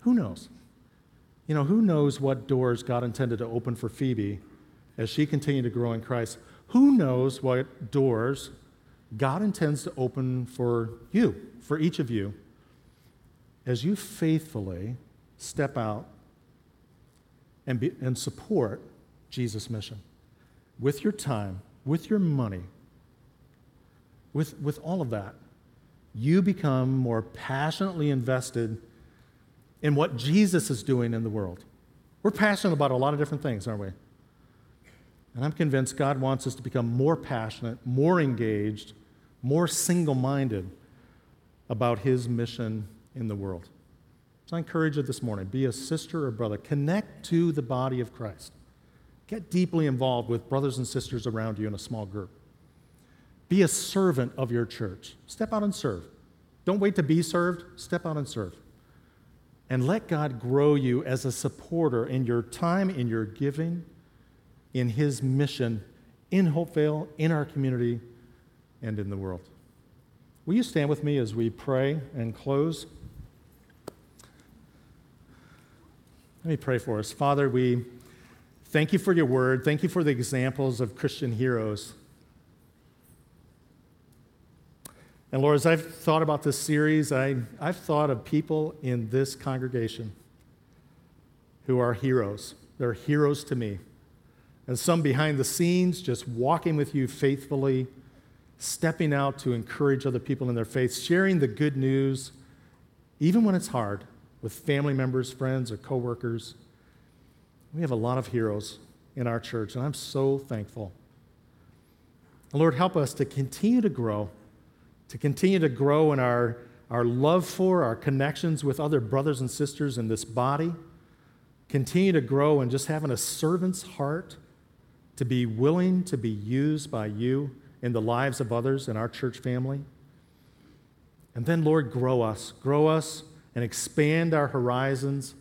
Who knows? You know, who knows what doors God intended to open for Phoebe as she continued to grow in Christ? Who knows what doors God intends to open for you, for each of you, as you faithfully step out and, be, and support Jesus' mission with your time, with your money, with, with all of that, you become more passionately invested in what Jesus is doing in the world. We're passionate about a lot of different things, aren't we? And I'm convinced God wants us to become more passionate, more engaged, more single minded about His mission in the world. So I encourage you this morning be a sister or brother, connect to the body of Christ. Get deeply involved with brothers and sisters around you in a small group. Be a servant of your church. Step out and serve. Don't wait to be served, step out and serve. And let God grow you as a supporter in your time, in your giving, in His mission in Hopevale, in our community, and in the world. Will you stand with me as we pray and close? Let me pray for us. Father, we thank you for your word. Thank you for the examples of Christian heroes. And Lord, as I've thought about this series, I, I've thought of people in this congregation who are heroes. They're heroes to me. And some behind the scenes, just walking with you faithfully, stepping out to encourage other people in their faith, sharing the good news, even when it's hard, with family members, friends, or coworkers. We have a lot of heroes in our church, and I'm so thankful. Lord, help us to continue to grow to continue to grow in our, our love for, our connections with other brothers and sisters in this body, continue to grow in just having a servant's heart to be willing to be used by you in the lives of others in our church family. And then, Lord, grow us, grow us and expand our horizons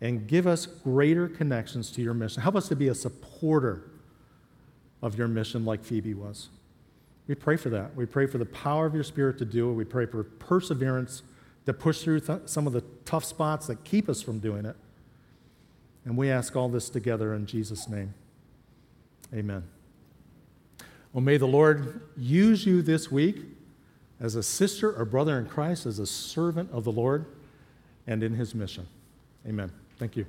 and give us greater connections to your mission. Help us to be a supporter of your mission like Phoebe was. We pray for that. We pray for the power of your Spirit to do it. We pray for perseverance to push through th- some of the tough spots that keep us from doing it. And we ask all this together in Jesus' name. Amen. Well, may the Lord use you this week as a sister or brother in Christ, as a servant of the Lord, and in his mission. Amen. Thank you.